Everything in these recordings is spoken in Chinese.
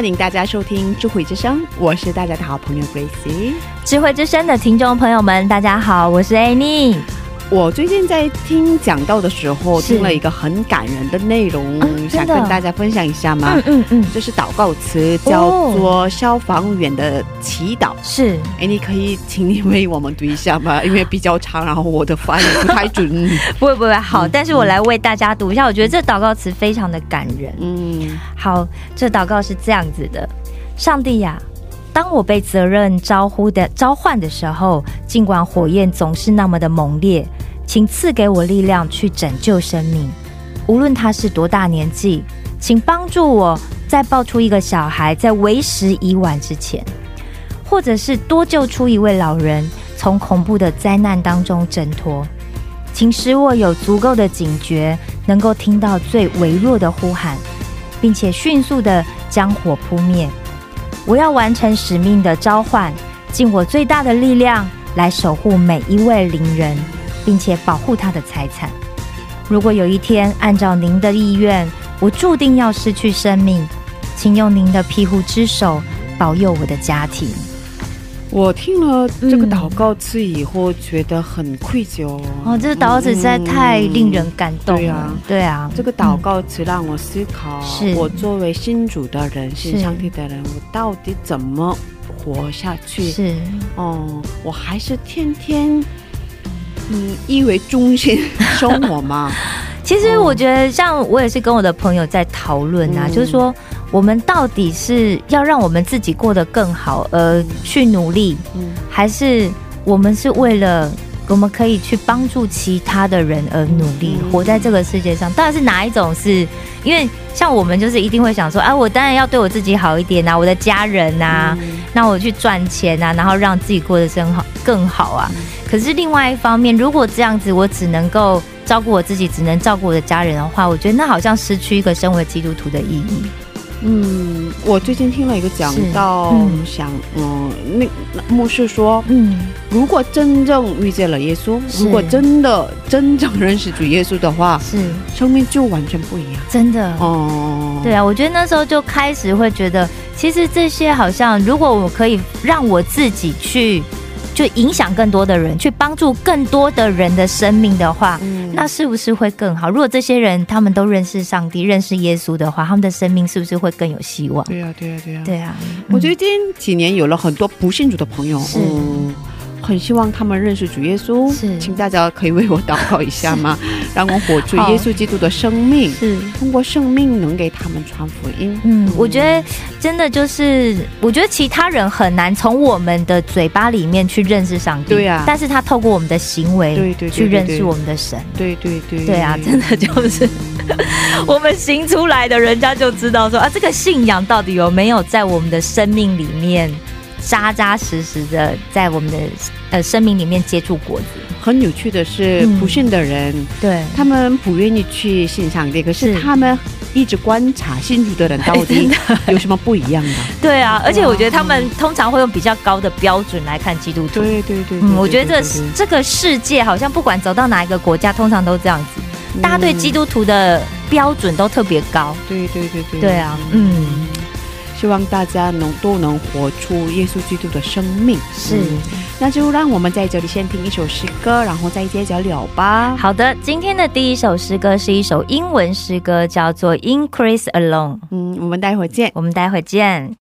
欢迎大家收听智慧之声，我是大家的好朋友 Gracie。智慧之声的听众朋友们，大家好，我是 Annie。我最近在听讲到的时候，听了一个很感人的内容，嗯想跟大家分享一下吗？嗯嗯嗯，这是祷告词，叫做消防员的祈祷。是哎，你可以请你为我们读一下吗？因为比较长，然后我的发音不太准。不会不会好，但是我来为大家读一下，我觉得这祷告词非常的感人。嗯，好，这祷告是这样子的：上帝呀、当我被责任招呼的召唤的时候，尽管火焰总是那么的猛烈，请赐给我力量去拯救生命，无论他是多大年纪，请帮助我再抱出一个小孩，在为时已晚之前，或者是多救出一位老人，从恐怖的灾难当中挣脱。请使我有足够的警觉，能够听到最微弱的呼喊，并且迅速的将火扑灭。我要完成使命的召唤，尽我最大的力量来守护每一位邻人，并且保护他的财产。如果有一天按照您的意愿，我注定要失去生命，请用您的庇护之手保佑我的家庭。我听了这个嗯祷告词以后，觉得很愧疚。哦，这个祷告词实在太令人感动了。对啊对啊，这个祷告词让我思考，是我作为信主的人、是信上帝的人，我到底怎么活下去？是哦，我还是天天嗯以为中心生活嘛。其实我觉得，像我也是跟我的朋友在讨论啊，嗯就是说，我们到底是要让我们自己过得更好而去努力，嗯还是我们是为了我们可以去帮助其他的人而努力，嗯活在这个世界上？到底是哪一种是？因为像我们就是一定会想说，啊，我当然要对我自己好一点啊，我的家人啊，嗯那我去赚钱啊，然后让自己过得更好更好啊。嗯可是另外一方面，如果这样子，我只能够照顾我自己，只能照顾我的家人的话，我觉得那好像失去一个身为基督徒的意义。嗯，我最近听了一个讲到，嗯。想嗯，那那牧师说，嗯，如果真正遇见了耶稣，如果真的真正认识主耶稣的话，是。生命就完全不一样。真的。哦，对啊，我觉得那时候就开始会觉得，其实这些好像，如果我可以让我自己去，就影响更多的人，去帮助更多的人的生命的话，那是不是会更好？如果这些人他们都认识上帝、认识耶稣的话，他们的生命是不是会更有希望？对啊、对啊、对啊、对啊，我觉得近几年有了很多不信主的朋友，嗯，很希望他们认识主耶稣。是请大家可以为我祷告一下吗？让我活出耶稣基督的生命，是。通过生命能给他们传福音。嗯，我觉得真的就是，我觉得其他人很难从我们的嘴巴里面去认识上帝，对啊但是他透过我们的行为，对对对去认识我们的神，对对对，对啊，真的就是 我们行出来的，人家就知道说啊，这个信仰到底有没有在我们的生命里面扎扎实实的在我们的呃生命里面接触果子。很有趣的是，嗯。不信的人对，他们不愿意去欣赏这个，是是。他们一直观察信主的人到底 有什么不一样的。对啊，而且我觉得他们通常会用比较高的标准来看基督徒。对对对，嗯，我觉得这这个世界好像不管走到哪一个国家，通常都这样子，大家对基督徒的标准都特别高。对对对对。对啊，嗯，希望大家能都能活出耶稣基督的生命。是。嗯那就让我们在这里先听一首诗歌，然后再接着聊吧。好的，今天的第一首诗歌是一首英文诗歌，叫做《Increase Alone》。嗯，我们待会儿见。我们待会见。「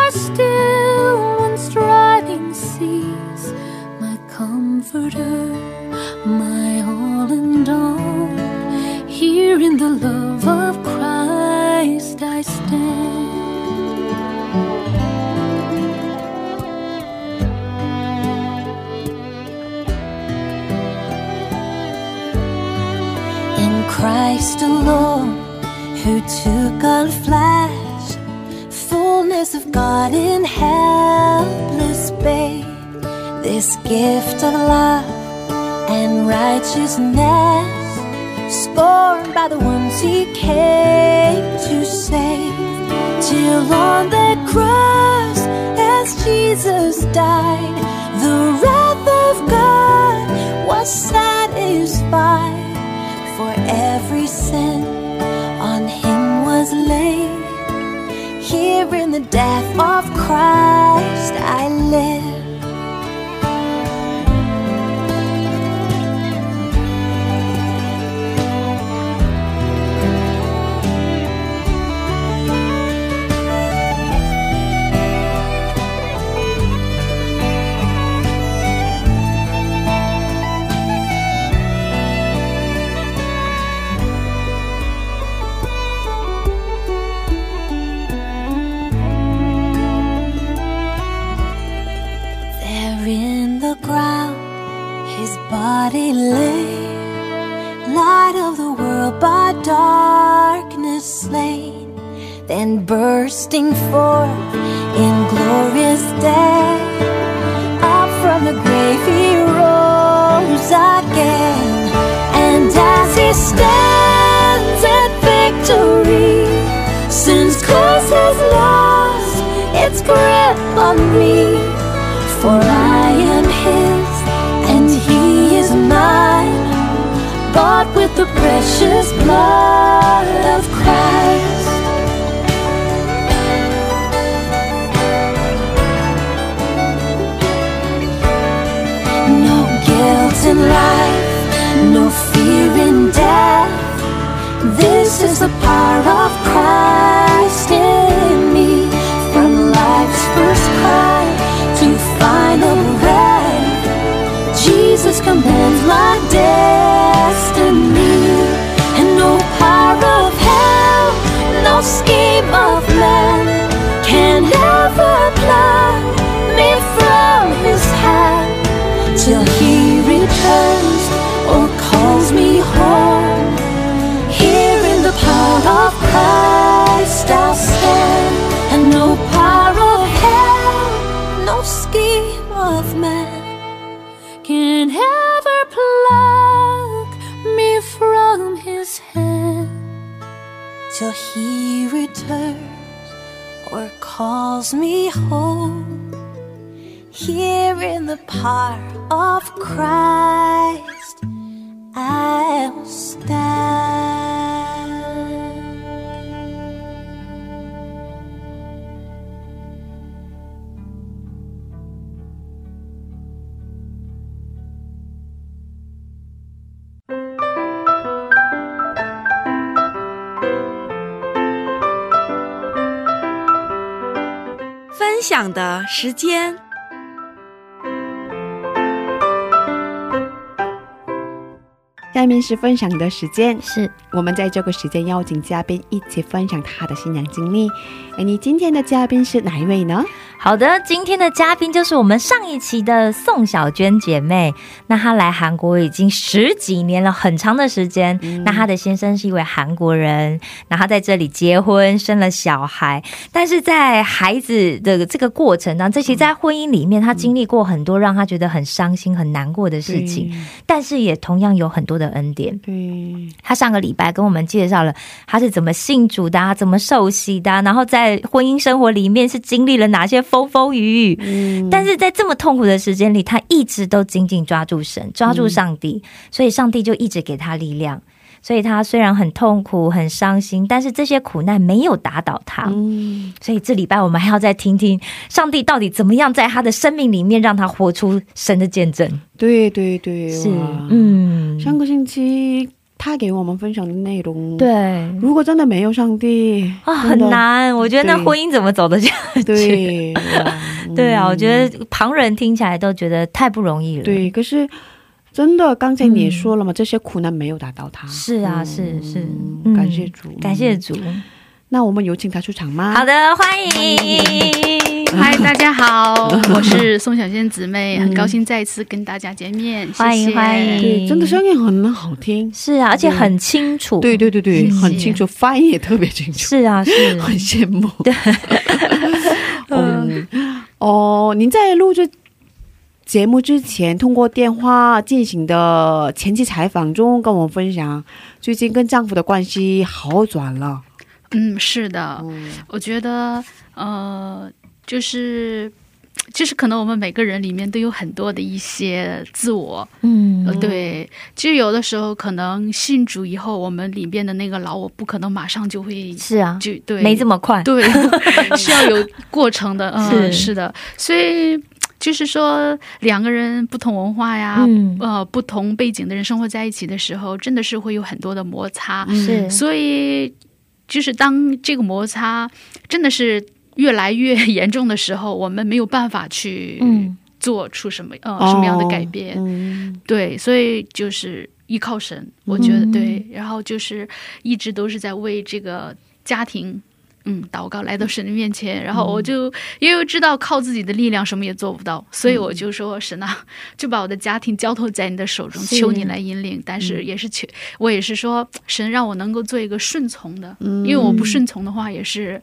comforter, my all and all, here in the love of Christ I stand. In Christ alone, who took on flesh, fullness of God in helpless babe. This gift of love and righteousness, scorned by the ones he came to save. Till on that cross, as Jesus died, the wrath of God was satisfied. For every sin on him was laid. Here in the death of Christ I live. Bursting forth in glorious day, up from the grave he rose again, and as he stands at victory, sin's curse has lost its grip on me. For I am his and he is mine, bought with the precious blood of Christ. In life, no fear in death. This is the power of Christ in me. From life's first cry to final breath, Jesus commands my destiny. And no power of hell, no scheme of returns or calls me home. Here in the power of Christ I'll stand, and no power of hell, no scheme of man can ever pluck me from his hand till he returns or calls me home. Here in the power of Christ I'll stand. 分享的时间。下面是分享的时间，是我们在这个时间邀请嘉宾一起分享他的新娘经历。哎，你今天的嘉宾是哪一位呢？好的，今天的嘉宾就是我们上一期的宋小娟姐妹。那她来韩国已经十几年了，很长的时间。那她的先生是一位韩国人，那她在这里结婚，生了小孩。但是在孩子的这个过程当中，这些在婚姻里面，她经历过很多让她觉得很伤心、很难过的事情。但是也同样有很多的的恩典。对，她上个礼拜跟我们介绍了她是怎么信主的、啊，怎么受洗的啊、然后在婚姻生活里面是经历了哪些风风雨雨。嗯，但是在这么痛苦的时间里，他一直都紧紧抓住神，抓住上帝，所以上帝就一直给他力量。所以他虽然很痛苦、很伤心，但是这些苦难没有打倒他。嗯，所以这礼拜我们还要再听听上帝到底怎么样在他的生命里面让他活出神的见证。对对对，是，嗯，上个星期他给我们分享的内容，，对如果真的没有上帝啊，很难。我觉得那婚姻怎么走得下去？对，对啊，嗯我觉得旁人听起来都觉得太不容易了。，对，可是真的，刚才你也说了嘛，这些苦难没有打到他，是啊，嗯是是，感谢主，感谢主。那我们有请他出场吗？好的，欢迎。嗨，大家好，我是宋小仙姊妹，嗯很高兴再一次跟大家见面，谢谢。欢迎。欢迎对，真的声音很好听，是啊，而且很清楚。对对对对，谢谢。很清楚，发音也特别清楚，是啊，是。很羡慕。对，嗯，哦，您在录制节目之前，通过电话进行的前期采访中，跟我们分享最近跟丈夫的关系好转了。嗯，是的，嗯。我觉得呃，就是。就是可能我们每个人里面都有很多的一些自我，嗯。呃，对，其实有的时候可能信主以后，我们里面的那个老我不可能马上就会是啊，就对，没这么快。对，是要有过程的，嗯，是。是的，所以就是说两个人不同文化呀，嗯。呃，不同背景的人生活在一起的时候，真的是会有很多的摩擦，是。所以就是当这个摩擦真的是越来越严重的时候，我们没有办法去嗯。做出什么、呃什么样的改变，嗯。对，所以就是依靠神，我觉得嗯。对，然后就是一直都是在为这个家庭。嗯，祷告来到神的面前，然后我就因为知道靠自己的力量什么也做不到，所以我就说神啊，就把我的家庭交托在你的手中，求你来引领。但是也是求，我也是说神让我能够做一个顺从的，因为我不顺从的话也是，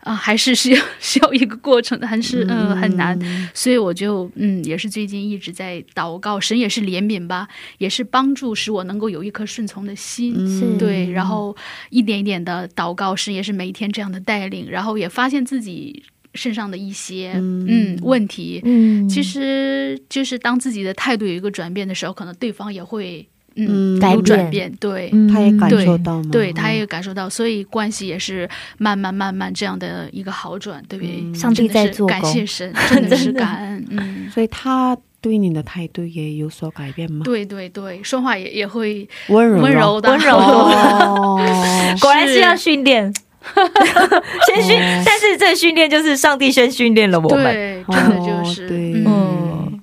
啊、还是需要 需要一个过程的，还是嗯、呃很难。所以我就嗯，也是最近一直在祷告，神也是怜悯吧，也是帮助使我能够有一颗顺从的心。对，然后一点一点的祷告，神也是每一天这样的带领，然后也发现自己身上的一些嗯问题。嗯，其实就是当自己的态度有一个转变的时候，可能对方也会嗯嗯改变有转变，对。嗯他也感受到吗？对，他也感受到，所以关系也是慢慢慢慢这样的一个好转，对不对？嗯上帝在做工感谢神，真的是感恩，嗯，所以他对你的态度也有所改变吗？对对对，说话也也会温柔温柔的，温柔哦，果然是要训练，先训，哦但是这个训练就是上帝先训练了我们。对，真的就是，嗯，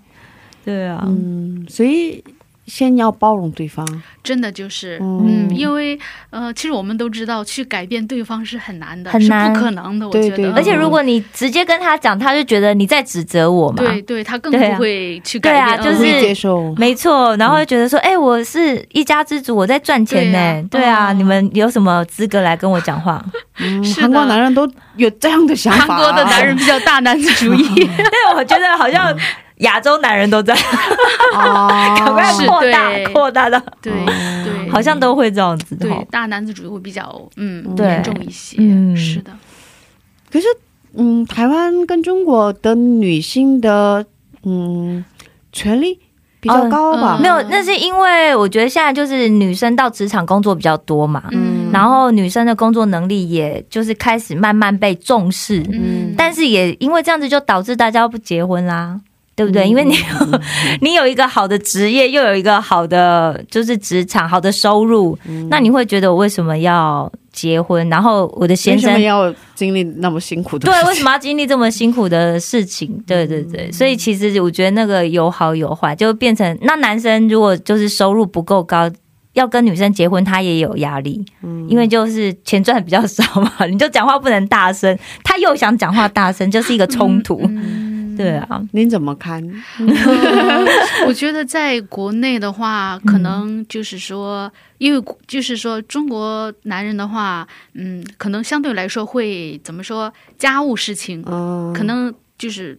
对啊，嗯，所以先要包容对方，真的就是，嗯。嗯，因为呃，其实我们都知道，去改变对方是很难的，很难。是不可能的，我觉得，对对而且如果你直接跟他讲，他就觉得你在指责我嘛。对对，他更不会去改变，就是不会接受。没错，然后会觉得说，哎、我是一家之主，我在赚钱呢。对啊，对啊嗯。你们有什么资格来跟我讲话？嗯，是的。韩国男人都有这样的想法。韩国的男人比较大男子主义，对，我觉得好像亚洲男人都在，啊，赶快是扩大对。扩大到，对哦。对，好像都会这样子的。对哦。大男子主义会比较嗯对严重一些，嗯。是的，可是，嗯，台湾跟中国的女性的嗯权利比较高吧？嗯。没有，那是因为我觉得现在就是女生到职场工作比较多嘛，嗯，然后女生的工作能力也就是开始慢慢被重视，嗯，但是也因为这样子就导致大家不结婚啦。对不对？因为你有 你有一个好的职业，又有一个好的就是职场、好的收入，那你会觉得我为什么要结婚？然后我的先为什生么要经历那么辛苦的？对，为什么要经历这么辛苦的事情？对对对，所以其实我觉得那个有好有坏，就变成那男生如果就是收入不够高。要跟女生结婚，他也有压力，嗯因为就是钱赚的比较少嘛，你就讲话不能大声，他又想讲话大声，就是一个冲突。嗯对啊，您怎么看？呃 我觉得在国内的话，可能就是说，因为就是说中国男人的话，嗯，可能相对来说会怎么说，家务事情嗯，可能就是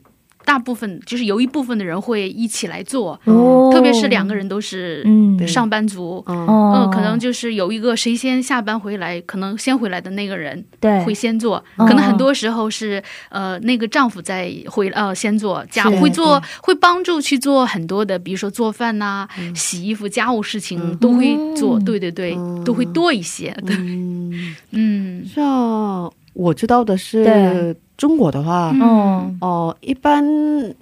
大部分就是有一部分的人会一起来做，哦特别是两个人都是嗯。上班族。嗯。哦。嗯，可能就是有一个谁先下班回来，可能先回来的那个人对。会先做，哦。可能很多时候是呃那个丈夫在回呃先做家会做会帮助去做很多的，比如说做饭呐、洗衣服、家务事情都会做，嗯。对对对，都会多一些，对，嗯，嗯。像我知道的是对。中国的话，嗯。哦哦，一般嗯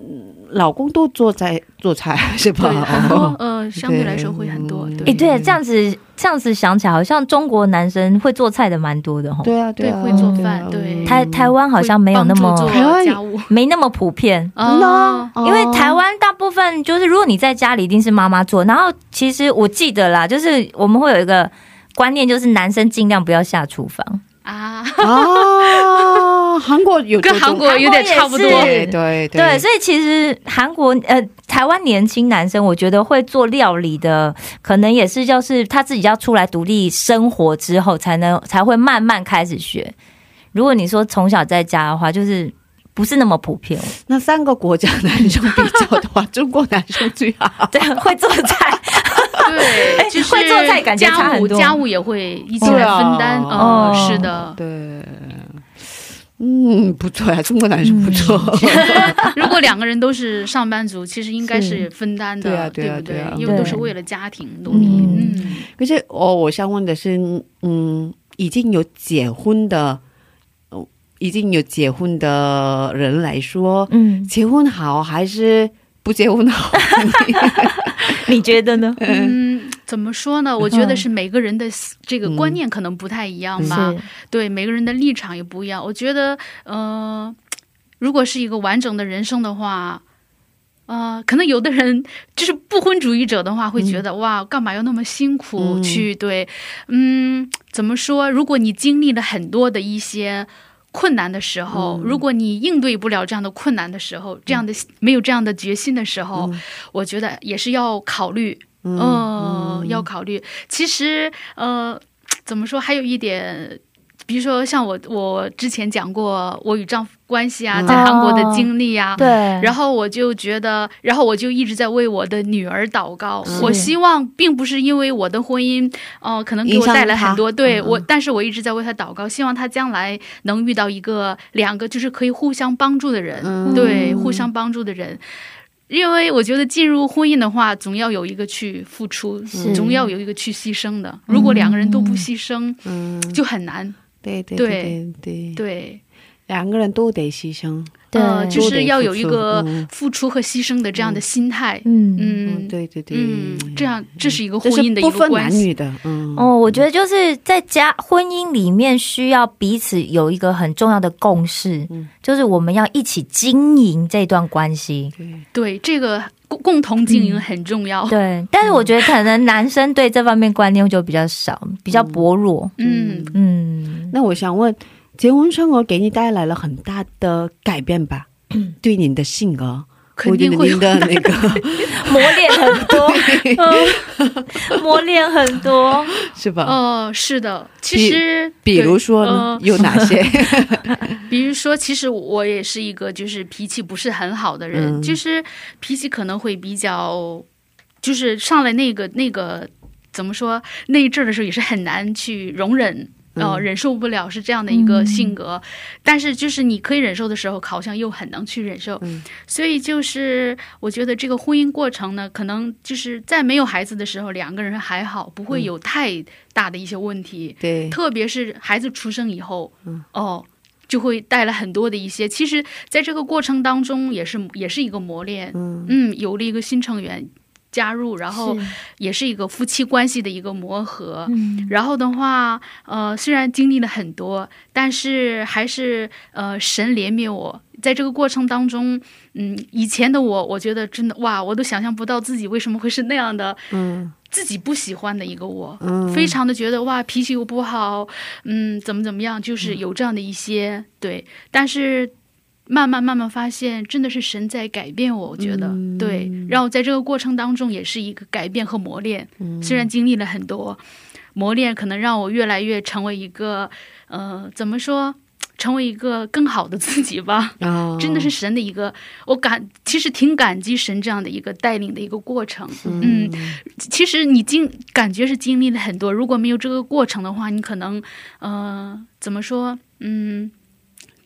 老公都做菜做菜是吧？对，很多哦呃相对来说会很多，对。哎，对对，这样子这样子想起来，好像中国男生会做菜的蛮多的哈。对啊，啊，对会做饭啊对。台台湾好像没有那么家务，没那么普遍。真的啊？哦，因为台湾大部分就是，如果你在家里一定是妈妈做，然后其实我记得啦，就是我们会有一个观念，就是男生尽量不要下厨房。啊，啊，韩国有跟韩国有点差不多对对对，所以其实韩国呃台湾年轻男生，我觉得会做料理的，可能也是就是他自己要出来独立生活之后，才能才会慢慢开始学。如果你说从小在家的话，就是不是那么普遍，那三个国家男生比较的话，中国男生最好。对，会做菜。对，就是会做菜感觉差家务很多家务也会一起来分担，对啊嗯，是的。对，嗯，不错呀，中国男生不错。如果两个人都是上班族，其实应该是分担的，对啊对啊不对对啊？因为都是为了家庭努力。嗯，可是哦，我想问的是，嗯，已经有结婚的，哦已经有结婚的人来说，嗯，结婚好还是不结婚好？你觉得呢？嗯，怎么说呢？我觉得是每个人的这个观念可能不太一样吧。是，对，每个人的立场也不一样。我觉得，呃，如果是一个完整的人生的话，呃，可能有的人就是不婚主义者的话，会觉得、哇，干嘛要那么辛苦嗯去、对，嗯，怎么说？如果你经历了很多的一些。困难的时候，如果你应对不了这样的困难的时候，这样的没有这样的决心的时候，我觉得也是要考虑，嗯呃，要考虑。其实，呃，怎么说？还有一点，比如说像我，我之前讲过我与丈夫关系啊，嗯在韩国的经历啊。对，然后我就觉得，然后我就一直在为我的女儿祷告。我希望并不是因为我的婚姻，呃，可能给我带来很多对我，但是我一直在为她祷告，希望她将来能遇到一个两个就是可以互相帮助的人，嗯对，互相帮助的人。因为我觉得进入婚姻的话，总要有一个去付出，总要有一个去牺牲的。如果两个人都不牺牲，嗯，就很难。对对对对。对，对，两个人都得牺牲。对呃，就是要有一个嗯。付出和牺牲的这样的心态。嗯嗯。嗯，对对对，嗯，这样这是一个婚姻的一个关系。男女的，嗯，哦，我觉得就是在家婚姻里面需要彼此有一个很重要的共识，嗯。就是我们要一起经营这段关系。对，这个共共同经营很重要。对，但是我觉得可能男生对这方面观念就比较少，比较薄弱。嗯，嗯，那我想问，结婚生活给你带来了很大的改变吧？对你的性格，肯定会的那个 磨练很多，嗯磨练很多。是吧？哦，是的，其实比如说呃，有哪些？比如说，其实我也是一个就是脾气不是很好的人，嗯就是脾气可能会比较，就是上来那个那个怎么说那一阵儿的时候也是很难去容忍。呃，嗯。忍受不了是这样的一个性格，但是就是你可以忍受的时候，好像又很能去忍受，嗯。所以就是我觉得这个婚姻过程呢，可能就是在没有孩子的时候，两个人还好，不会有太大的一些问题。对，特别是孩子出生以后，嗯。哦，就会带来很多的一些。其实，在这个过程当中，也是也是一个磨练。嗯。嗯，有了一个新成员加入，然后也是一个夫妻关系的一个磨合。嗯然后的话，呃，虽然经历了很多，但是还是呃，神怜悯我。在这个过程当中，嗯，以前的我，我觉得真的哇，我都想象不到自己为什么会是那样的，嗯自己不喜欢的一个我。嗯，非常的觉得哇脾气又不好，嗯，怎么怎么样，就是有这样的一些、对，但是慢慢慢慢发现，真的是神在改变我，我觉得、嗯对，然后在这个过程当中也是一个改变和磨练，嗯虽然经历了很多磨练，可能让我越来越成为一个呃，怎么说？成为一个更好的自己吧。啊，真的是神的一个，我感其实挺感激神这样的一个带领的一个过程。嗯，其实你经感觉是经历了很多，如果没有这个过程的话，你可能呃怎么说？嗯。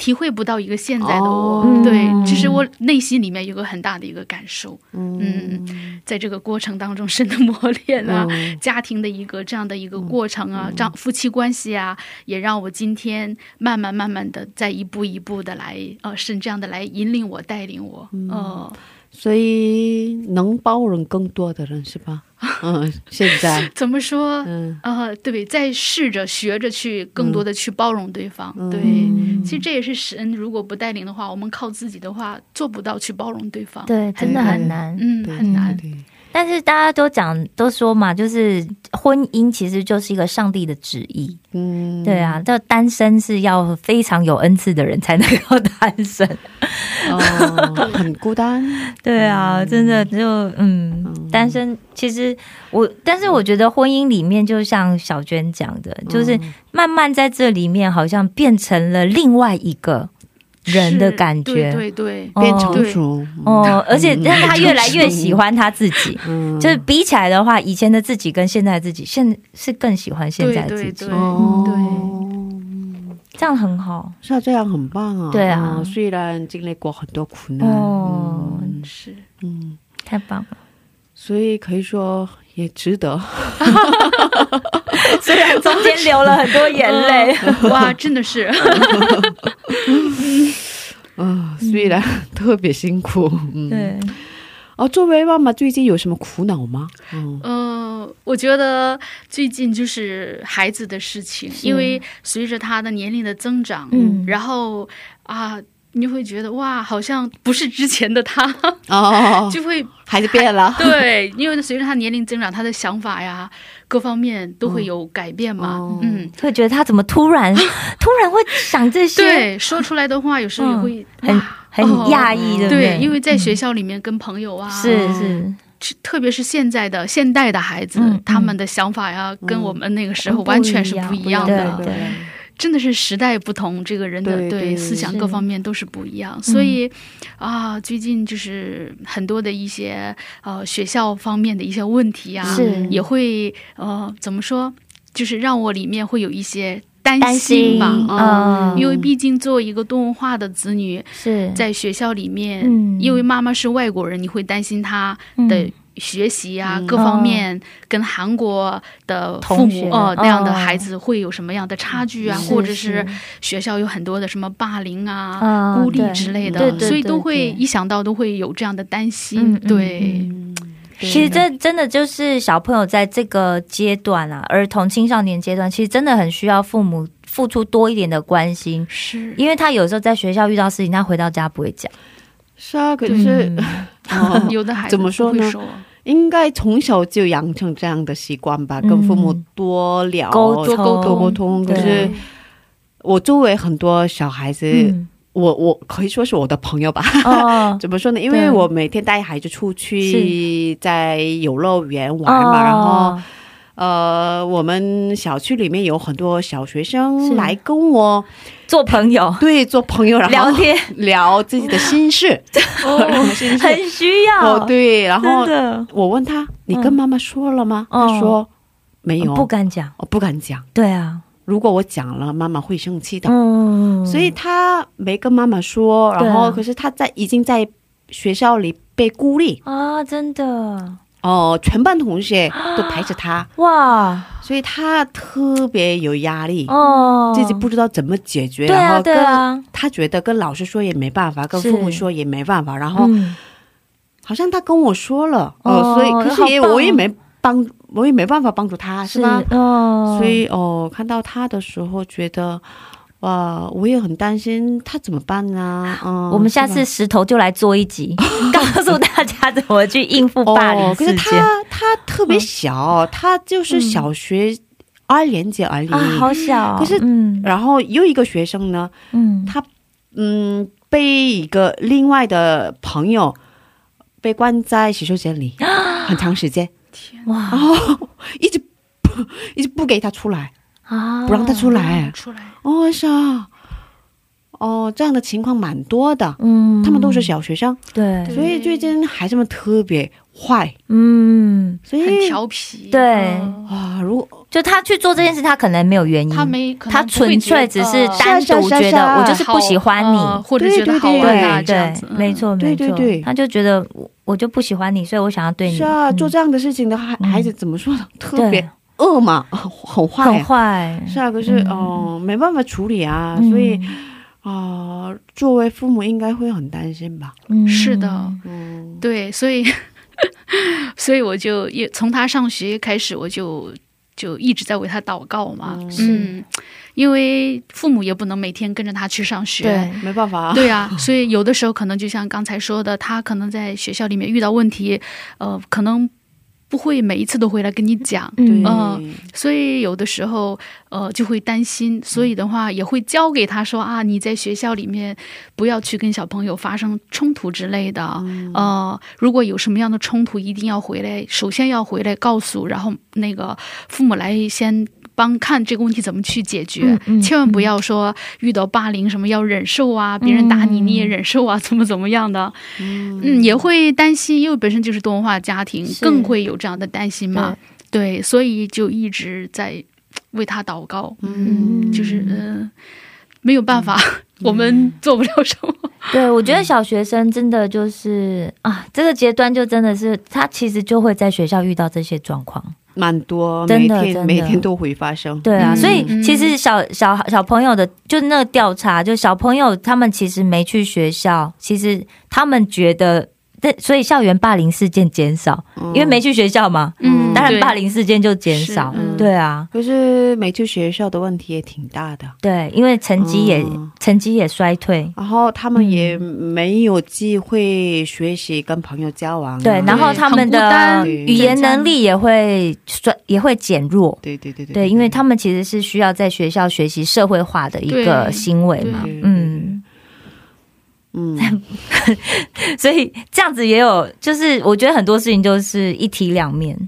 体会不到一个现在的我，哦。对，其实我内心里面有个很大的一个感受，嗯，在这个过程当中，神的磨练啊，嗯。家庭的一个这样的一个过程啊，丈夫妻关系啊，也让我今天慢慢慢慢的在一步一步的来，呃，是这样的来引领我、带领我，呃，所以能包容更多的人是吧？嗯，现在，怎么说？嗯。呃，对，在试着学着去更多的去包容对方，对，其实这也是神如果不带领的话，我们靠自己的话做不到去包容对方，对，真的很难。嗯，很难，对对但是大家都讲都说嘛，就是婚姻其实就是一个上帝的旨意，嗯，对啊，这单身是要非常有恩赐的人才能够单身，哦，很孤单，对啊，真的就嗯，单身其实我，但是我觉得婚姻里面，就像小娟讲的，就是慢慢在这里面好像变成了另外一个人的感觉，对对对，变哦成熟，哦，而且让他越来越喜欢他自己。嗯，就是比起来的话，以前的自己跟现在自己，现是更喜欢现在的自己，对对对。哦，这样很好。是啊，这样很棒啊，对啊。哦虽然经历过很多苦难，哦，嗯。是，嗯，太棒了！所以可以说也值得，虽然中间流了很多眼泪，哇，真的是，啊，虽然特别辛苦，嗯，对，哦，作为妈妈，最近有什么苦恼吗？嗯。呃，我觉得最近就是孩子的事情，因为随着他的年龄的增长，嗯。然后啊。你会觉得哇，好像不是之前的他，哦，就会孩子变了，对，因为随着他年龄增长，他的想法呀，各方面都会有改变嘛。哦嗯，会觉得他怎么突然 突然会想这些，对，说出来的话有时候也会、很很哦讶异，对不对，因为在学校里面跟朋友啊，是是，是特别是现在的现代的孩子，他们的想法呀，跟我们那个时候完全是不一样对的。对真的是时代不同，这个人的对对思想各方面都是不一样，所以啊，最近就是很多的一些呃学校方面的一些问题啊，也会呃怎么说，就是让我里面会有一些担担心心吧，嗯，因为毕竟作为一个多文化的子女，是。在学校里面，嗯。因为妈妈是外国人，你会担心她的嗯学习啊，嗯各方面跟韩国的父同学母呃那样的哦孩子会有什么样的差距啊，是或者是学校有很多的什么霸凌啊、啊孤立之类的，对对所以都会一想到都会有这样的担心。对，嗯，其实这真的就是小朋友在这个阶段啊，儿童青少年阶段，其实真的很需要父母付出多一点的关心，是。因为他有时候在学校遇到事情，他回到家不会讲。是啊，可是、嗯 哦有的孩子怎么说呢？不会说应该从小就养成这样的习惯吧，跟父母多聊、沟多沟通沟通。可是我周围很多小孩子，嗯，我我可以说是我的朋友吧。哦，怎么说呢？因为我每天带孩子出去在游乐园玩嘛，然后哦呃，我们小区里面有很多小学生来跟我做朋友。对做朋友，然后聊天，聊自己的心事，心事。很需要。哦，对，然后我问他：“你跟妈妈说了吗？”嗯。他说：“没有，不敢讲。我不敢讲。对啊，如果我讲了，妈妈会生气的。嗯，所以他没跟妈妈说，然后可是他在已经在学校里被孤立。啊，真的哦，全班同学都排斥他，哇。所以他特别有压力，哦，自己不知道怎么解决，啊然后跟、啊，他觉得跟老师说也没办法，跟父母说也没办法，然后嗯。好像他跟我说了，哦哦，所以可是也我也没帮，我也没办法帮助他，是吗？哦，所以哦，看到他的时候觉得。哇，我也很担心他怎么办呢？嗯，我们下次石头就来做一集，告诉大家怎么去应付霸凌哦，可是他他特别小，他就是小学二年级而已。啊，好小哦、可是嗯。然后又一个学生呢，嗯，他嗯被一个另外的朋友被关在洗手间里 很长时间，哇然后一直不一直不给他出来，啊，不让他出来。出来，哦，是啊，哦，这样的情况蛮多的，嗯，他们都是小学生，对，所以最近孩子们特别坏，嗯，所以很调皮，对。嗯。啊，如果就他去做这件事，他可能没有原因，他没，他纯粹只是单独觉得我就是不喜欢你，呃或者觉得好对对玩啊，对对这样子，，没错没错，对对对。他就觉得我我就不喜欢你，所以我想要对你，是啊，嗯。做这样的事情的孩嗯。孩子怎么说呢？特对。别恶嘛，很坏。很，坏，是啊，可是嗯。嗯、没办法处理啊，嗯。所以啊、作为父母应该会很担心吧？嗯。是的。嗯，对，所以所以我就也从他上学开始，我就就一直在为他祷告嘛，嗯。嗯，因为父母也不能每天跟着他去上学，对，没办法。啊。对啊，所以有的时候可能就像刚才说的，他可能在学校里面遇到问题，呃，可能不会每一次都回来跟你讲，嗯。嗯所以有的时候呃就会担心，所以的话也会教给他说啊，你在学校里面不要去跟小朋友发生冲突之类的，嗯。呃，如果有什么样的冲突，一定要回来，首先要回来告诉，然后那个父母来先。帮看这个问题怎么去解决，千万不要说遇到霸凌什么要忍受啊，别人打你你也忍受啊，怎么怎么样的，嗯，也会担心，因为本身就是多文化家庭，更会有这样的担心嘛。对，所以就一直在为他祷告。嗯，就是嗯、呃没有办法，我们做不了什么。对，我觉得小学生真的就是啊，这个阶段就真的是他其实就会在学校遇到这些状况。蛮多，真每天的。每天都会发生。对啊，嗯。所以嗯。其实小小小朋友的，就那个调查，就小朋友他们其实没去学校，其实他们觉得，对，所以校园霸凌事件减少，嗯。因为没去学校嘛，嗯。当然霸凌事件就减少对啊，可是没去学校的问题也挺大的，对，因为成绩也嗯。成绩也衰退。然后他们也没有机会学习跟朋友交往啊、对，然后他们的语言能力也会衰，也会减弱。对对对对对，因为他们其实是需要在学校学习社会化的一个行为嘛嗯，嗯，所以这样子也有，就是我觉得很多事情就是一体两面，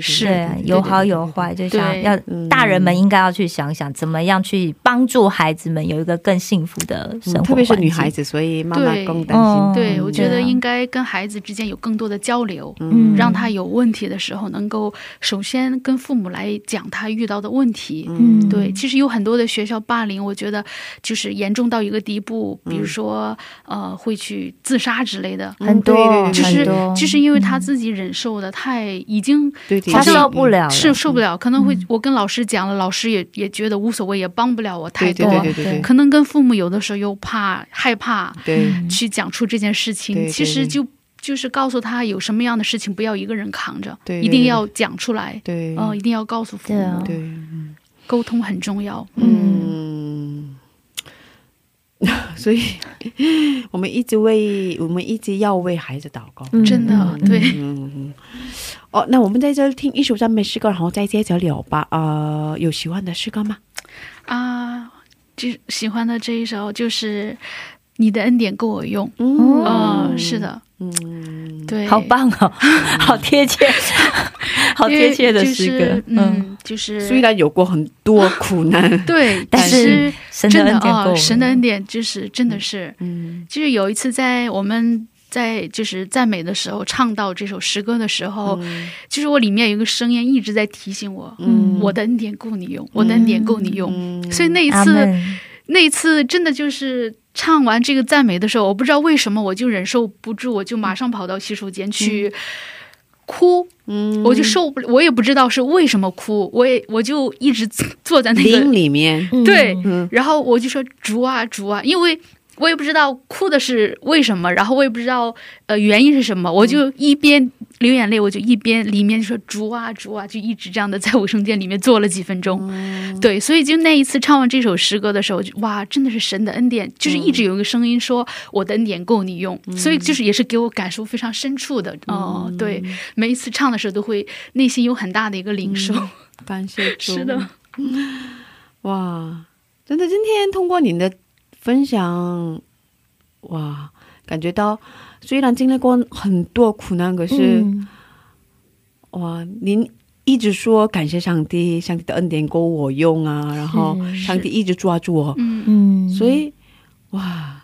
是有好有坏，就想对要嗯大人们应该要去想想，怎么样去帮助孩子们有一个更幸福的生活、嗯特别是女孩。子，所以妈妈对更担嗯心。对，我觉得应该跟孩子之间有更多的交流。嗯让他有问题的时候，能够首先跟父母来讲他遇到的问题。嗯对，其实有很多的学校霸凌，我觉得就是严重到一个地步，比如说、呃会去自杀之类的，很多，就是就是因为他自己忍受的太已经对对，他受不了了，是受不了，可能会嗯。我跟老师讲了，老师也也觉得无所谓，也帮不了我太多。对对对对对。可能跟父母有的时候又怕害怕对。嗯去讲出这件事情，其实就就是告诉他有什么样的事情不要一个人扛着，对对一定要讲出来，对。呃，一定要告诉父对啊。母，对，沟通很重要。嗯，所以我们一直为我们一直要为孩子祷告。嗯真的对哦，那我们在这听一首赞美诗歌，然后再接着聊吧。呃，有喜欢的诗歌吗？啊，就喜欢的这一首就是《你的恩典够我用》。嗯。嗯、是，的，嗯，对，好棒哦，好贴切，好贴切的诗歌就是，嗯，嗯，就是虽然有过很多苦难，对，但是是神的真的哦，神的恩典就是真的是，嗯。就是有一次在我们在就是赞美的时候唱到这首诗歌的时候，就是我里面有一个声音一直在提醒我，嗯。我的恩典够你用，我的恩典够你用。嗯。所以那一次，那一次真的就是唱完这个赞美的时候，我不知道为什么我就忍受不住，我就马上跑到洗手间去哭，嗯。我就受不了，我也不知道是为什么哭，我也我就一直坐在那个灵里面，对嗯。然后我就说主啊主啊，因为我也不知道哭的是为什么，然后我也不知道呃原因是什么，我就一边流眼泪，我就一边里面就说主啊主啊，就一直这样的在卫生间里面坐了几分钟。对，所以就那一次唱完这首诗歌的时候，就哇，真的是神的恩典，就是一直有一个声音说我的恩典够你用，所以就是也是给我感受非常深处的哦、对，每一次唱的时候都会内心有很大的一个领受。感谢主。是的，哇，真的，今天通过您的分享哇感觉到虽然经历过很多苦难可是哇您一直说感谢上帝上帝的恩典够我用啊然后上帝一直抓住我。嗯。所以哇。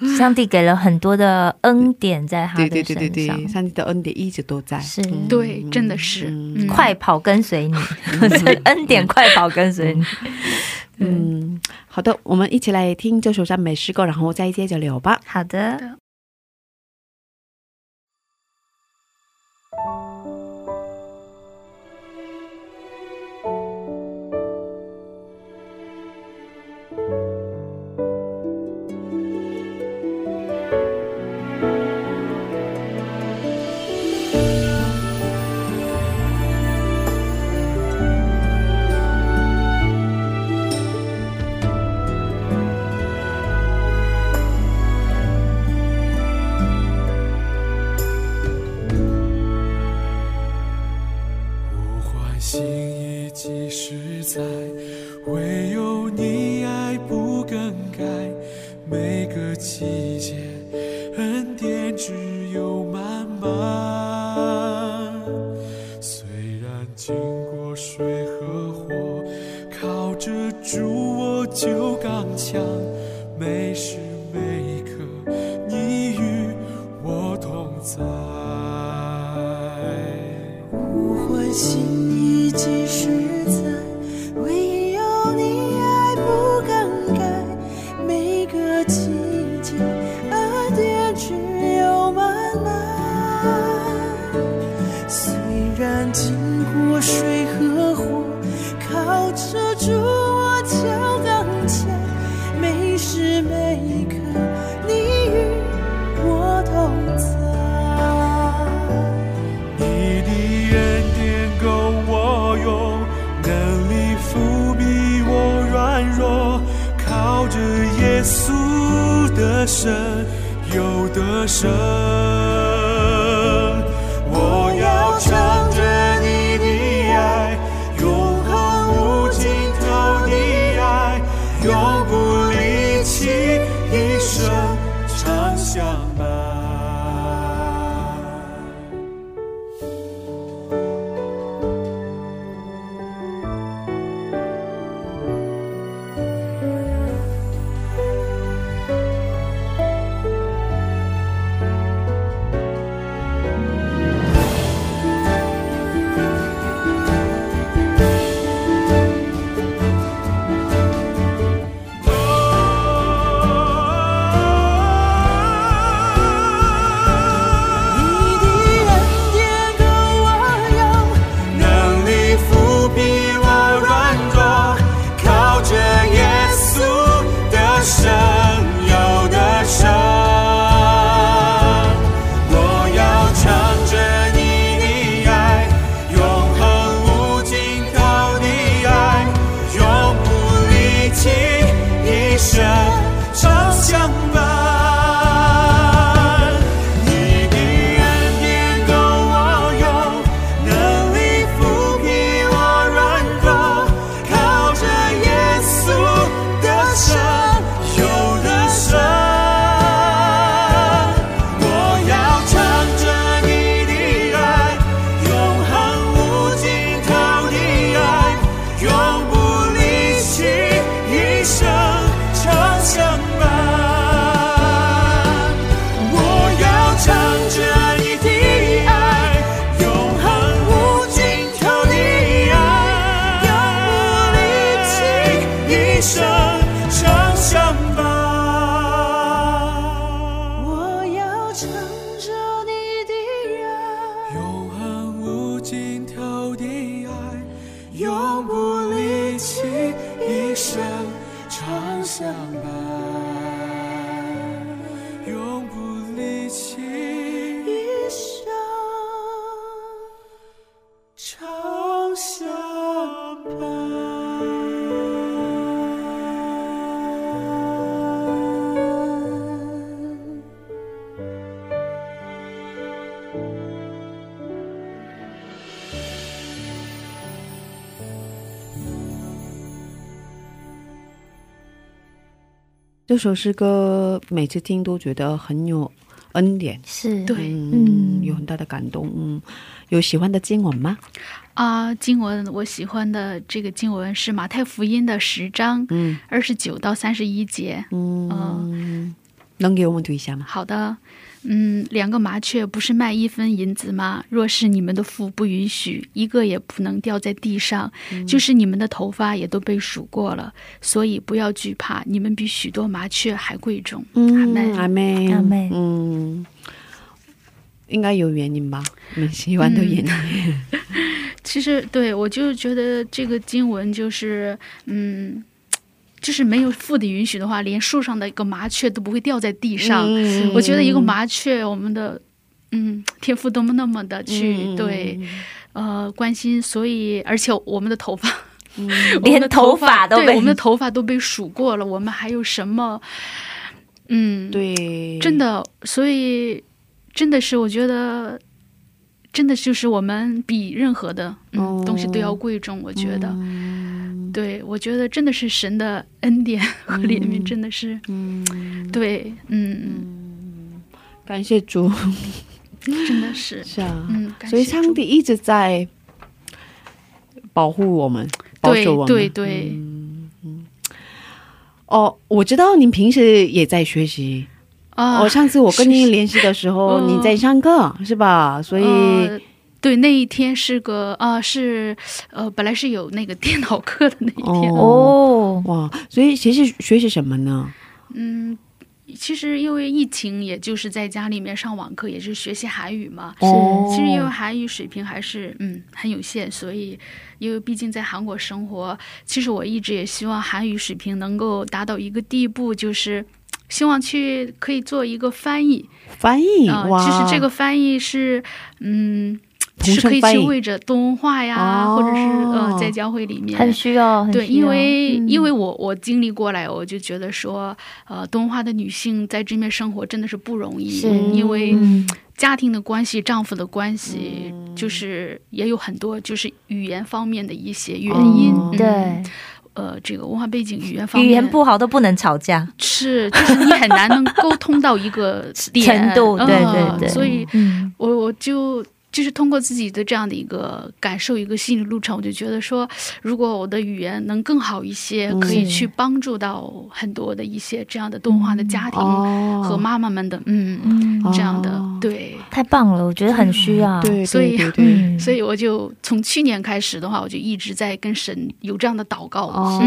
上帝给了很多的恩典在哈对对对对上帝的恩典一直都在。是。对真的是。快跑跟随你。恩典快跑跟随你。嗯好的我们一起来听这首赞美诗歌然后再接着聊吧。好的。舍。这首诗歌每次听都觉得很有恩典，是对，嗯，有很大的感动。嗯，有喜欢的经文吗？啊，经文，我喜欢的这个经文是马太福音的十章，嗯，二十九到三十一节。嗯，能给我们读一下吗？好的。嗯，两个麻雀不是卖一分银子吗？若是你们的父不允许，一个也不能掉在地上。就是你们的头发也都被数过了，所以不要惧怕，你们比许多麻雀还贵重。阿门阿妹，阿妹嗯，应该有原因吧？你们喜欢的原因。其实对我就觉得这个经文就是，嗯。就是没有父的允许的话，连树上的一个麻雀都不会掉在地上。嗯我觉得一个麻雀，我们的嗯天赋多么那么的去、嗯对呃关心，所以而且我们的头发，连头发都被对我们的头发都被数过了，我们还有什么？嗯，，对，真的，所以真的是我觉得。真的就是我们比任何的嗯、哦。东西都要贵重，我觉得，嗯。对我觉得真的是神的恩典和怜悯，真的是，嗯，对，嗯。嗯，感谢主，真的是，是啊，嗯，所以上帝一直在保护我们，保对守我们。对对，嗯嗯。哦，我知道您平时也在学习。啊，哦，上次我跟您联系的时候，嗯你在上课是吧？所以呃对那一天是个啊、是呃本来是有那个电脑课的那一天，哦，哇，所以学习学习什么呢？嗯。其实因为疫情，也就是在家里面上网课，也是学习韩语嘛。是其实因为韩语水平还是嗯很有限，所以因为毕竟在韩国生活，其实我一直也希望韩语水平能够达到一个地步，就是希望去可以做一个翻译。翻译？啊、哇，其实这个翻译是嗯，同是可以去为着动画呀，哦。或者是呃在教会里面。很需要，很对，需要因为、嗯。因为我我经历过来，我就觉得说，呃，东华的女性在这边生活真的是不容易，因为嗯。家庭的关系、丈夫的关系，就是也有很多就是语言方面的一些原因。哦嗯。对，呃，这个文化背景、语言方面语言不好都不能吵架，是，就是你很难能沟通到一个点 程度对嗯对。对所以嗯，我我就就是通过自己的这样的一个感受，一个心理路程，我就觉得说，如果我的语言能更好一些，嗯可以去帮助到很多的一些这样的动画的家庭哦和妈妈们的，嗯，嗯这样的哦。对。太棒了，我觉得很需要，对，所以嗯，所以我就从去年开始的话，我就一直在跟神有这样的祷告。哦，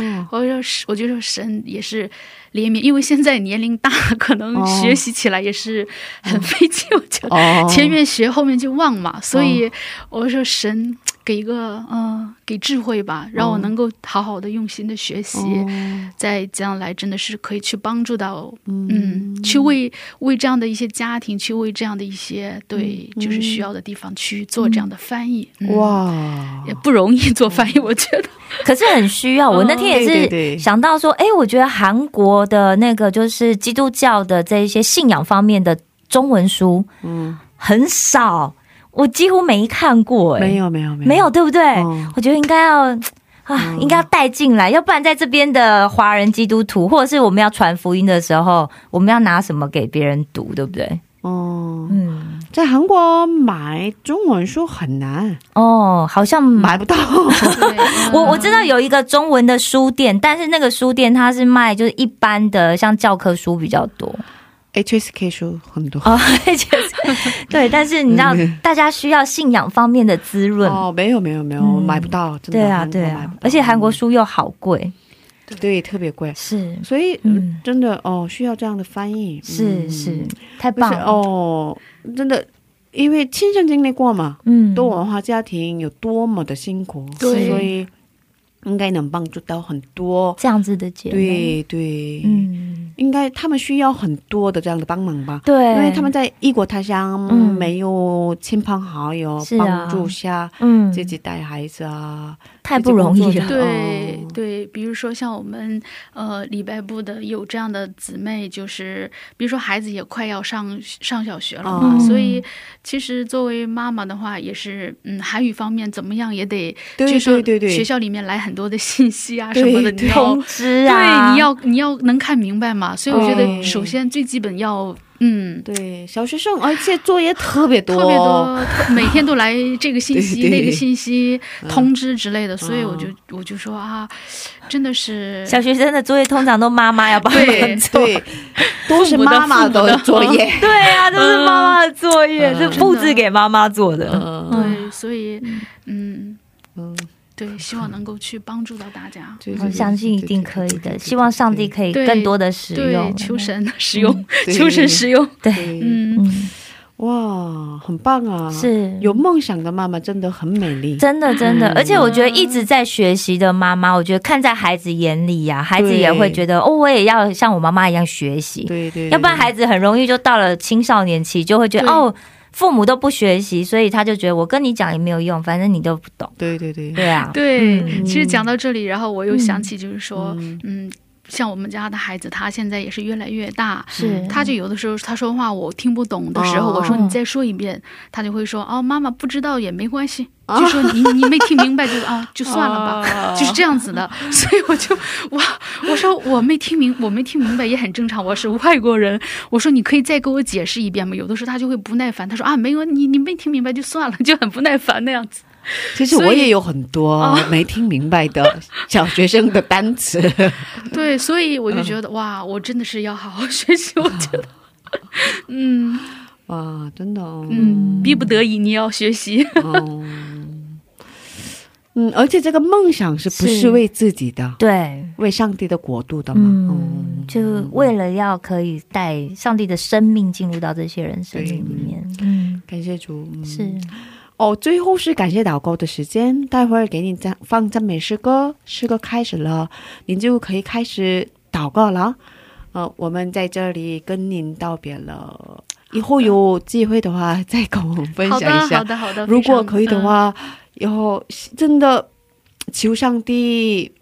嗯，我说是，我就说神也是怜悯，因为现在年龄大，可能哦。学习起来也是很费劲。我觉得哦，前面学，后面就忘嘛，所以我说神给一个嗯、呃给智慧吧，让我能够好好的用心的学习，哦。在将来真的是可以去帮助到嗯，去为为这样的一些家庭，去为这样的一些对、就是需要的地方去做这样的翻译。嗯、哇，也不容易做翻译，我觉得。可是很需要。我那天也是想到说，哎，我觉得韩国的那个就是基督教的这一些信仰方面的中文书嗯，很少，我几乎没看过，哎，没有没有没有没有，对不对？哦我觉得应该要。啊，应该要带进来，要不然在这边的华人基督徒，或者是我们要传福音的时候，我们要拿什么给别人读，对不对？哦，嗯，在韩国买中文书很难，哦，好像买不到。我我知道有一个中文的书店，但是那个书店它是卖就是一般的像教科书比较多 HSK 书很多。哦，就是对，但是你知道嗯大家需要信仰方面的滋润，哦，没有没有没有，嗯。买不到，真的对啊对啊。而且韩国书又好贵，对特别贵，是。所以嗯。真的哦需要这样的翻译，是嗯。是，太棒了，哦，真的，因为亲身经历过嘛，嗯。多文化家庭有多么的辛苦，对。所以应该能帮助到很多。这样子的姐妹，对对，嗯，应该他们需要很多的这样的帮忙吧，对，因为他们在异国他乡，嗯。没有亲朋好友帮助下，嗯。自己带孩子啊，太不容易了，对哦。对，比如说像我们呃礼拜部的有这样的姊妹，就是比如说孩子也快要上上小学了嘛，嗯所以其实作为妈妈的话，也是嗯韩语方面怎么样也得，对对对对。学校里面来很多的信息啊什么的，对你要通知啊，对，你要你要能看明白嘛，所以我觉得首先最基本要嗯，对，小学生，而且作业特别多，特别多，每天都来这个信息、对对那个信息、嗯。通知之类的，所以我嗯。就我就说啊，真的是小学生的作业通常都妈妈要帮他对们做，对，都是妈妈的作业。对啊，都是妈妈的作业，嗯。是布置给妈妈做的。嗯。对，所以嗯，嗯，对，希望能够去帮助到大家。对 我相信一定可以的，希望上帝可以更多的使对用，。求神使用，对求神使用。对，对，嗯，嗯，哇，很棒啊！是有梦想的妈妈真的很美丽。真的，真的，嗯而且我觉得一直在学习的妈妈，我觉得看在孩子眼里呀、孩子也会觉得哦，我也要像我妈妈一样学习，对对，要不然孩子很容易就到了青少年期，就会觉得哦，父母都不学习，所以他就觉得我跟你讲也没有用，反正你都不懂。对对对。对啊，对，嗯。其实讲到这里，然后我又想起，就是说，嗯。嗯，像我们家的孩子，他现在也是越来越大，是他就有的时候他说话我听不懂的时候，哦我说你再说一遍，他就会说哦，妈妈不知道也没关系，哦就说你你没听明白就啊 就算了吧。吧 就是这样子的，所以我就哇，我说我没听明，我没听明白也很正常，我是外国人。我说你可以再给我解释一遍吗？有的时候他就会不耐烦，他说啊没有，你你没听明白就算了，就很不耐烦那样子。其实我也有很多 没听明白的 小学生的单词。对，所以我就觉得、哇，我真的是要好好学习。我觉得，嗯。哇，真的哦，嗯，逼不得已你要学习。哦。嗯，而且这个梦想是不是是为自己的，对，为上帝的国度的嘛？嗯，就为了要可以带上帝的生命进入到这些人生命里面，嗯，感谢主。嗯。是哦，最后是感谢祷告的时间，待会儿给你赞放赞美诗歌，诗歌开始了，您就可以开始祷告了。呃，我们在这里跟您道别了，以后有机会的话再跟我们分，享一下好。的，好的。如非常果可以的，话，以后真的求上帝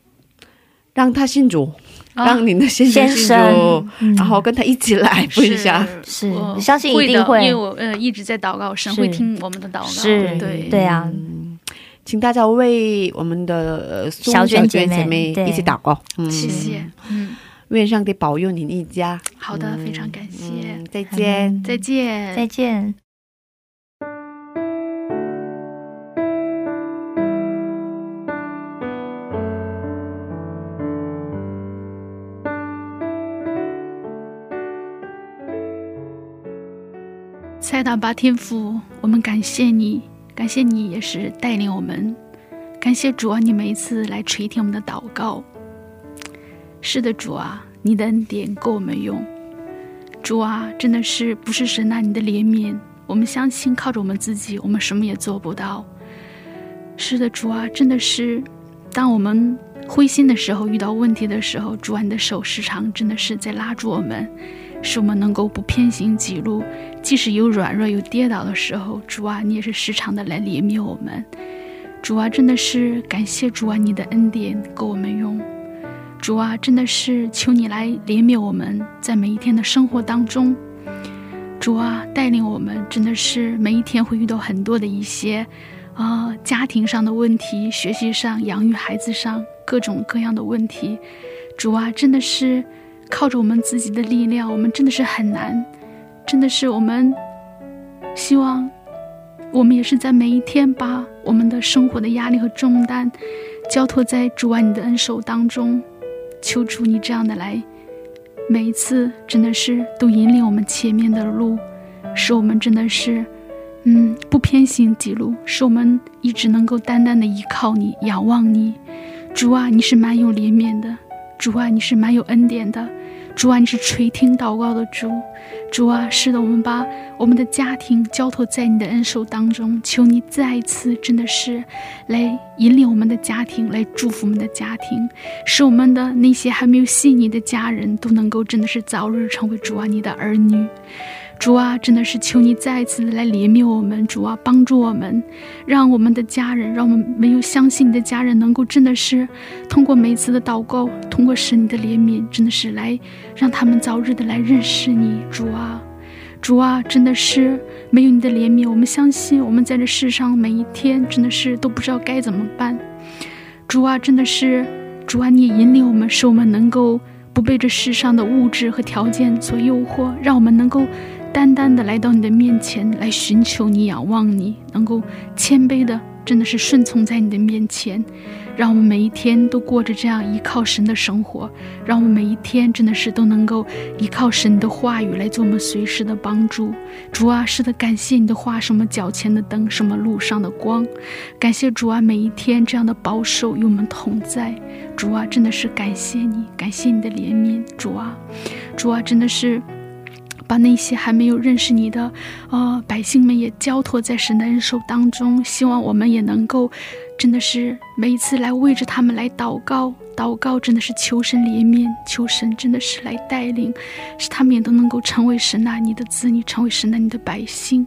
让他信主，嗯让您的先生信先生，，嗯。然后跟他一起来一下。是我相信一定会因为我呃一直在祷告，神会听我们的祷告。是对。对啊，嗯，请大家为我们的呃苏小娟娟姐妹一起祷告。嗯。谢谢，嗯，愿上帝保佑您一家。好的，非常感谢，嗯，再见。再见，再见。蔡大巴天父，我们感谢你，感谢你也是带领我们，感谢主啊，你每一次来垂听我们的祷告。是的，主啊，你的恩典够我们用。主啊，真的是不是神啊，你的怜悯，我们相信靠着我们自己，我们什么也做不到。是的，主啊，真的是，当我们灰心的时候，遇到问题的时候，主啊，你的手时常真的是在拉住我们，使我们能够不偏行己路。即使有软弱、有跌倒的时候，主啊，你也是时常的来怜悯我们。主啊，真的是感谢主啊，你的恩典够我们用。主啊，真的是求你来怜悯我们，在每一天的生活当中。主啊，带领我们，真的是每一天会遇到很多的一些，啊、家庭上的问题、学习上、养育孩子上各种各样的问题。主啊，真的是靠着我们自己的力量，我们真的是很难。真的是我们希望，我们也是在每一天把我们的生活的压力和重担交托在主啊你的恩手当中，求主你这样的来，每一次真的是都引领我们前面的路，使我们真的是，嗯，不偏行己路，使我们一直能够单单的依靠你，仰望你。主啊，你是蛮有怜悯的，主啊，你是蛮有恩典的，主啊，你是垂听祷告的主。主啊，是的，我们把我们的家庭交托在你的恩手当中，求你再一次真的是来引领我们的家庭，来祝福我们的家庭，使我们的那些还没有信你的家人都能够真的是早日成为主啊你的儿女。主啊，真的是求你再一次来怜悯我们，主啊，帮助我们，让我们的家人，让我们没有相信你的家人，能够真的是通过每一次的祷告，通过神你的怜悯，真的是来让他们早日的来认识你，主啊，主啊，真的是没有你的怜悯，我们相信我们在这世上每一天真的是都不知道该怎么办。主啊，真的是主啊，你引领我们，使我们能够不被这世上的物质和条件所诱惑，让我们能够单单的来到你的面前来寻求你、仰望你，能够谦卑的，真的是顺从在你的面前。让我们每一天都过着这样依靠神的生活，让我们每一天真的是都能够依靠神的话语来做我们随时的帮助。主啊，是的，感谢你的话，什么脚前的灯，什么路上的光。感谢主啊，每一天这样的保守与我们同在。主啊，真的是感谢你，感谢你的怜悯。主啊，主啊，真的是。把那些还没有认识你的，呃，百姓们也交托在神的恩手当中。希望我们也能够，真的是每一次来为着他们来祷告，祷告真的是求神怜悯，求神真的是来带领，使他们也都能够成为神啊你的子女，成为神啊你的百姓。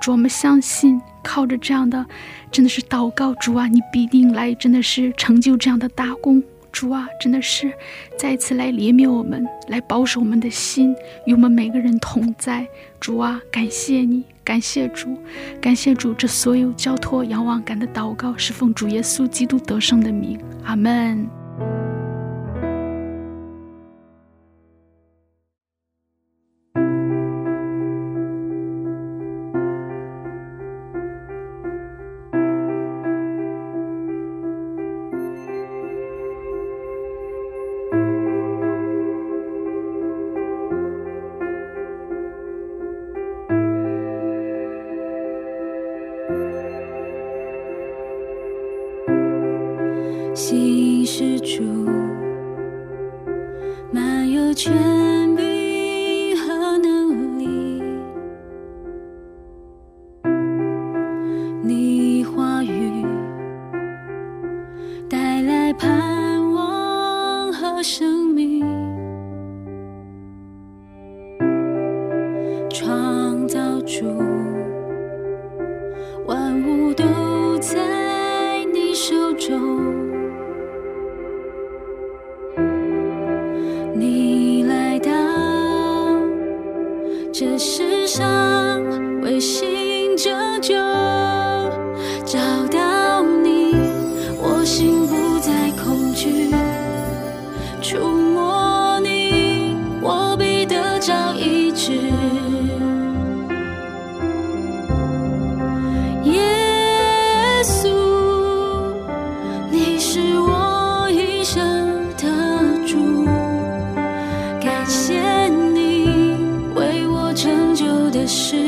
主，我们相信，靠着这样的，真的是祷告，主啊，你必定来，真的是成就这样的大功。主啊，真的是再次来怜悯我们，来保守我们的心，与我们每个人同在。主啊，感谢你，感谢主，感谢主，这所有交托仰望感的祷告，是奉主耶稣基督得胜的名。阿门。是。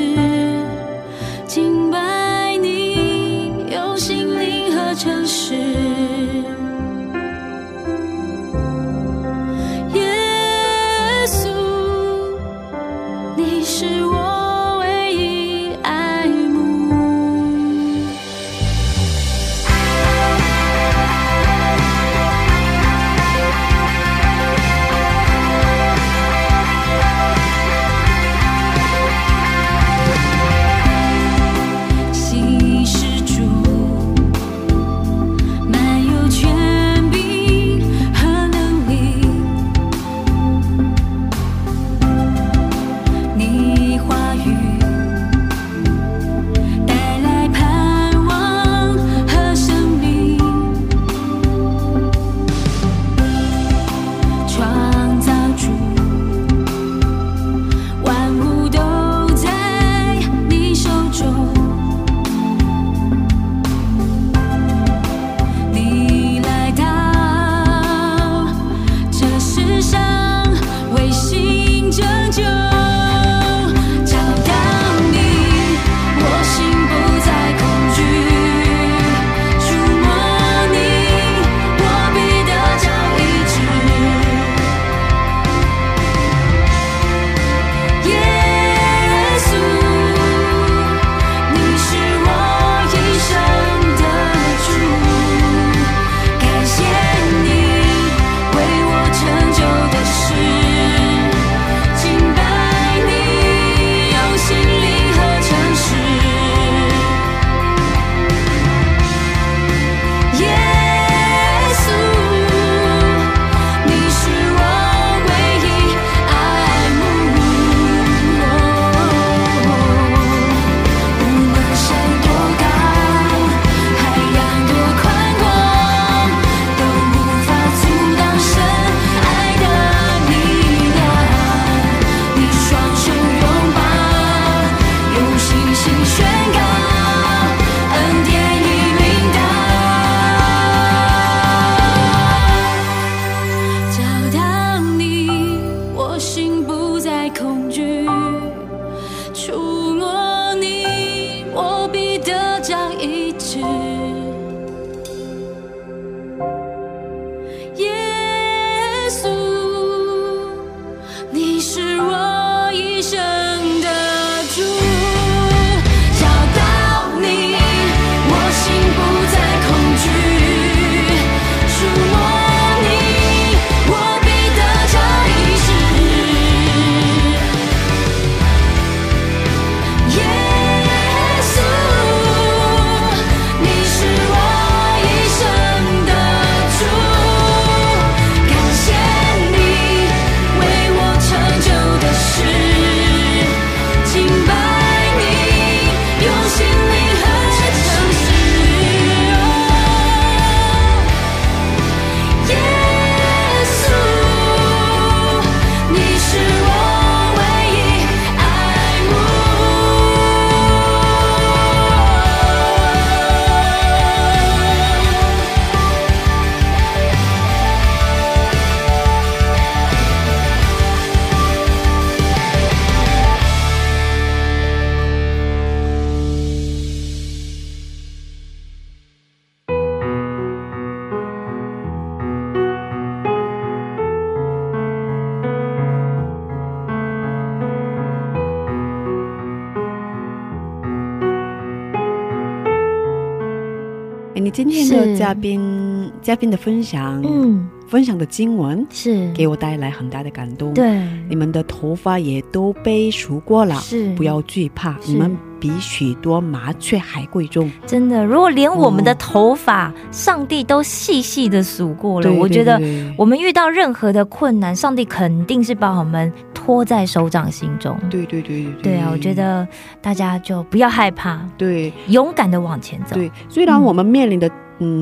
嘉宾嘉宾的分享，嗯，分享的经文是。给我带来很大的感动。，对，你们的头发也都被数过了，是。不要惧怕，你们比许多麻雀还贵重。真的，如果连我们的嗯头发，上帝都细细的数过了，对我觉得对对我们遇到任何的困难，上帝肯定是把我们托在手掌心中。对对对对。对啊，我觉得大家就不要害怕，对。勇敢的往前走。对，虽然我们面临的嗯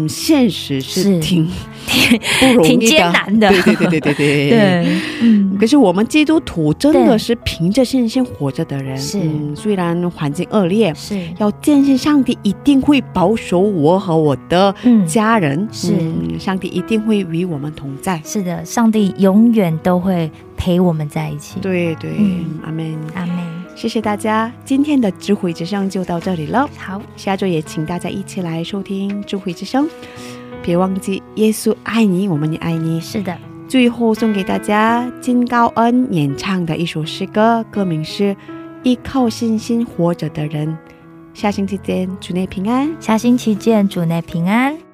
现实是是。挺不容易的，挺艰难的。对对对对对对。对，嗯，可是我们基督徒真的是凭着信心活着的人，是。嗯，虽然环境恶劣，是，要坚信上帝一定会保守我和我的嗯，家人，是。嗯上帝一定会与我们同在。是的，上帝永远都会陪我们在一起。对对，嗯。阿门。阿妹，谢谢大家，今天的智慧之声就到这里了。好，下周也请大家一起来收听智慧之声，别忘记耶稣爱你，我们也爱你。是的，最后送给大家金高恩演唱的一首诗歌，歌名是《依靠信心活着的人》。下星期见，主内平安。下星期见，主内平安。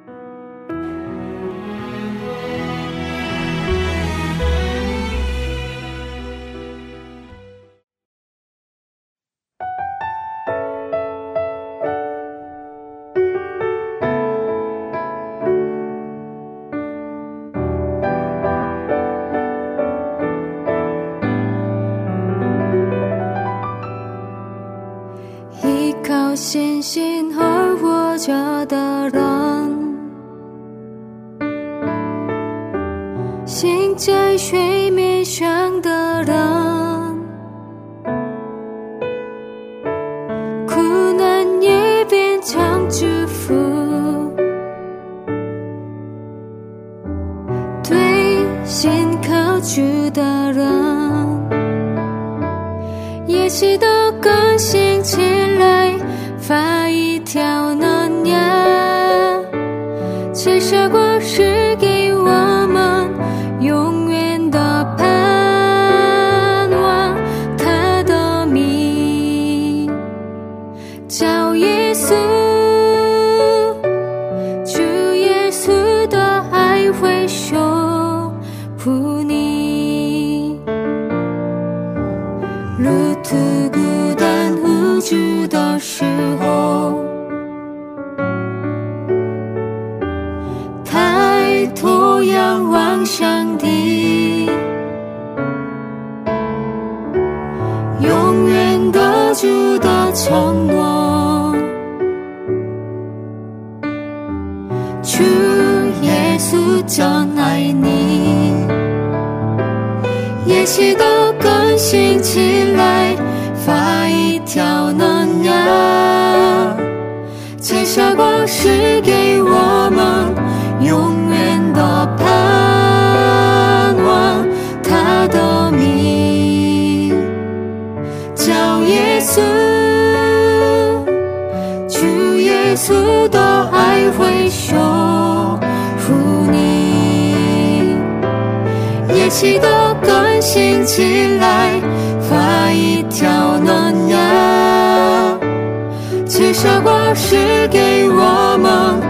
永远得主的承诺。主耶稣真爱你。也许都更新起来，发一条能量。这首歌是给我们记得短信起来发一条暖阳，至少瓜是给我们？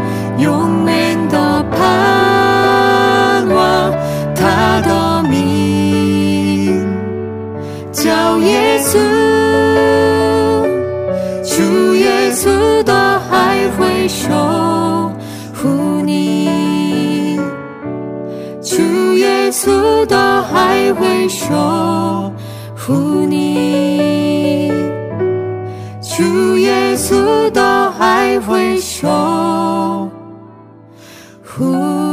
会守护你，主耶稣都还会守护。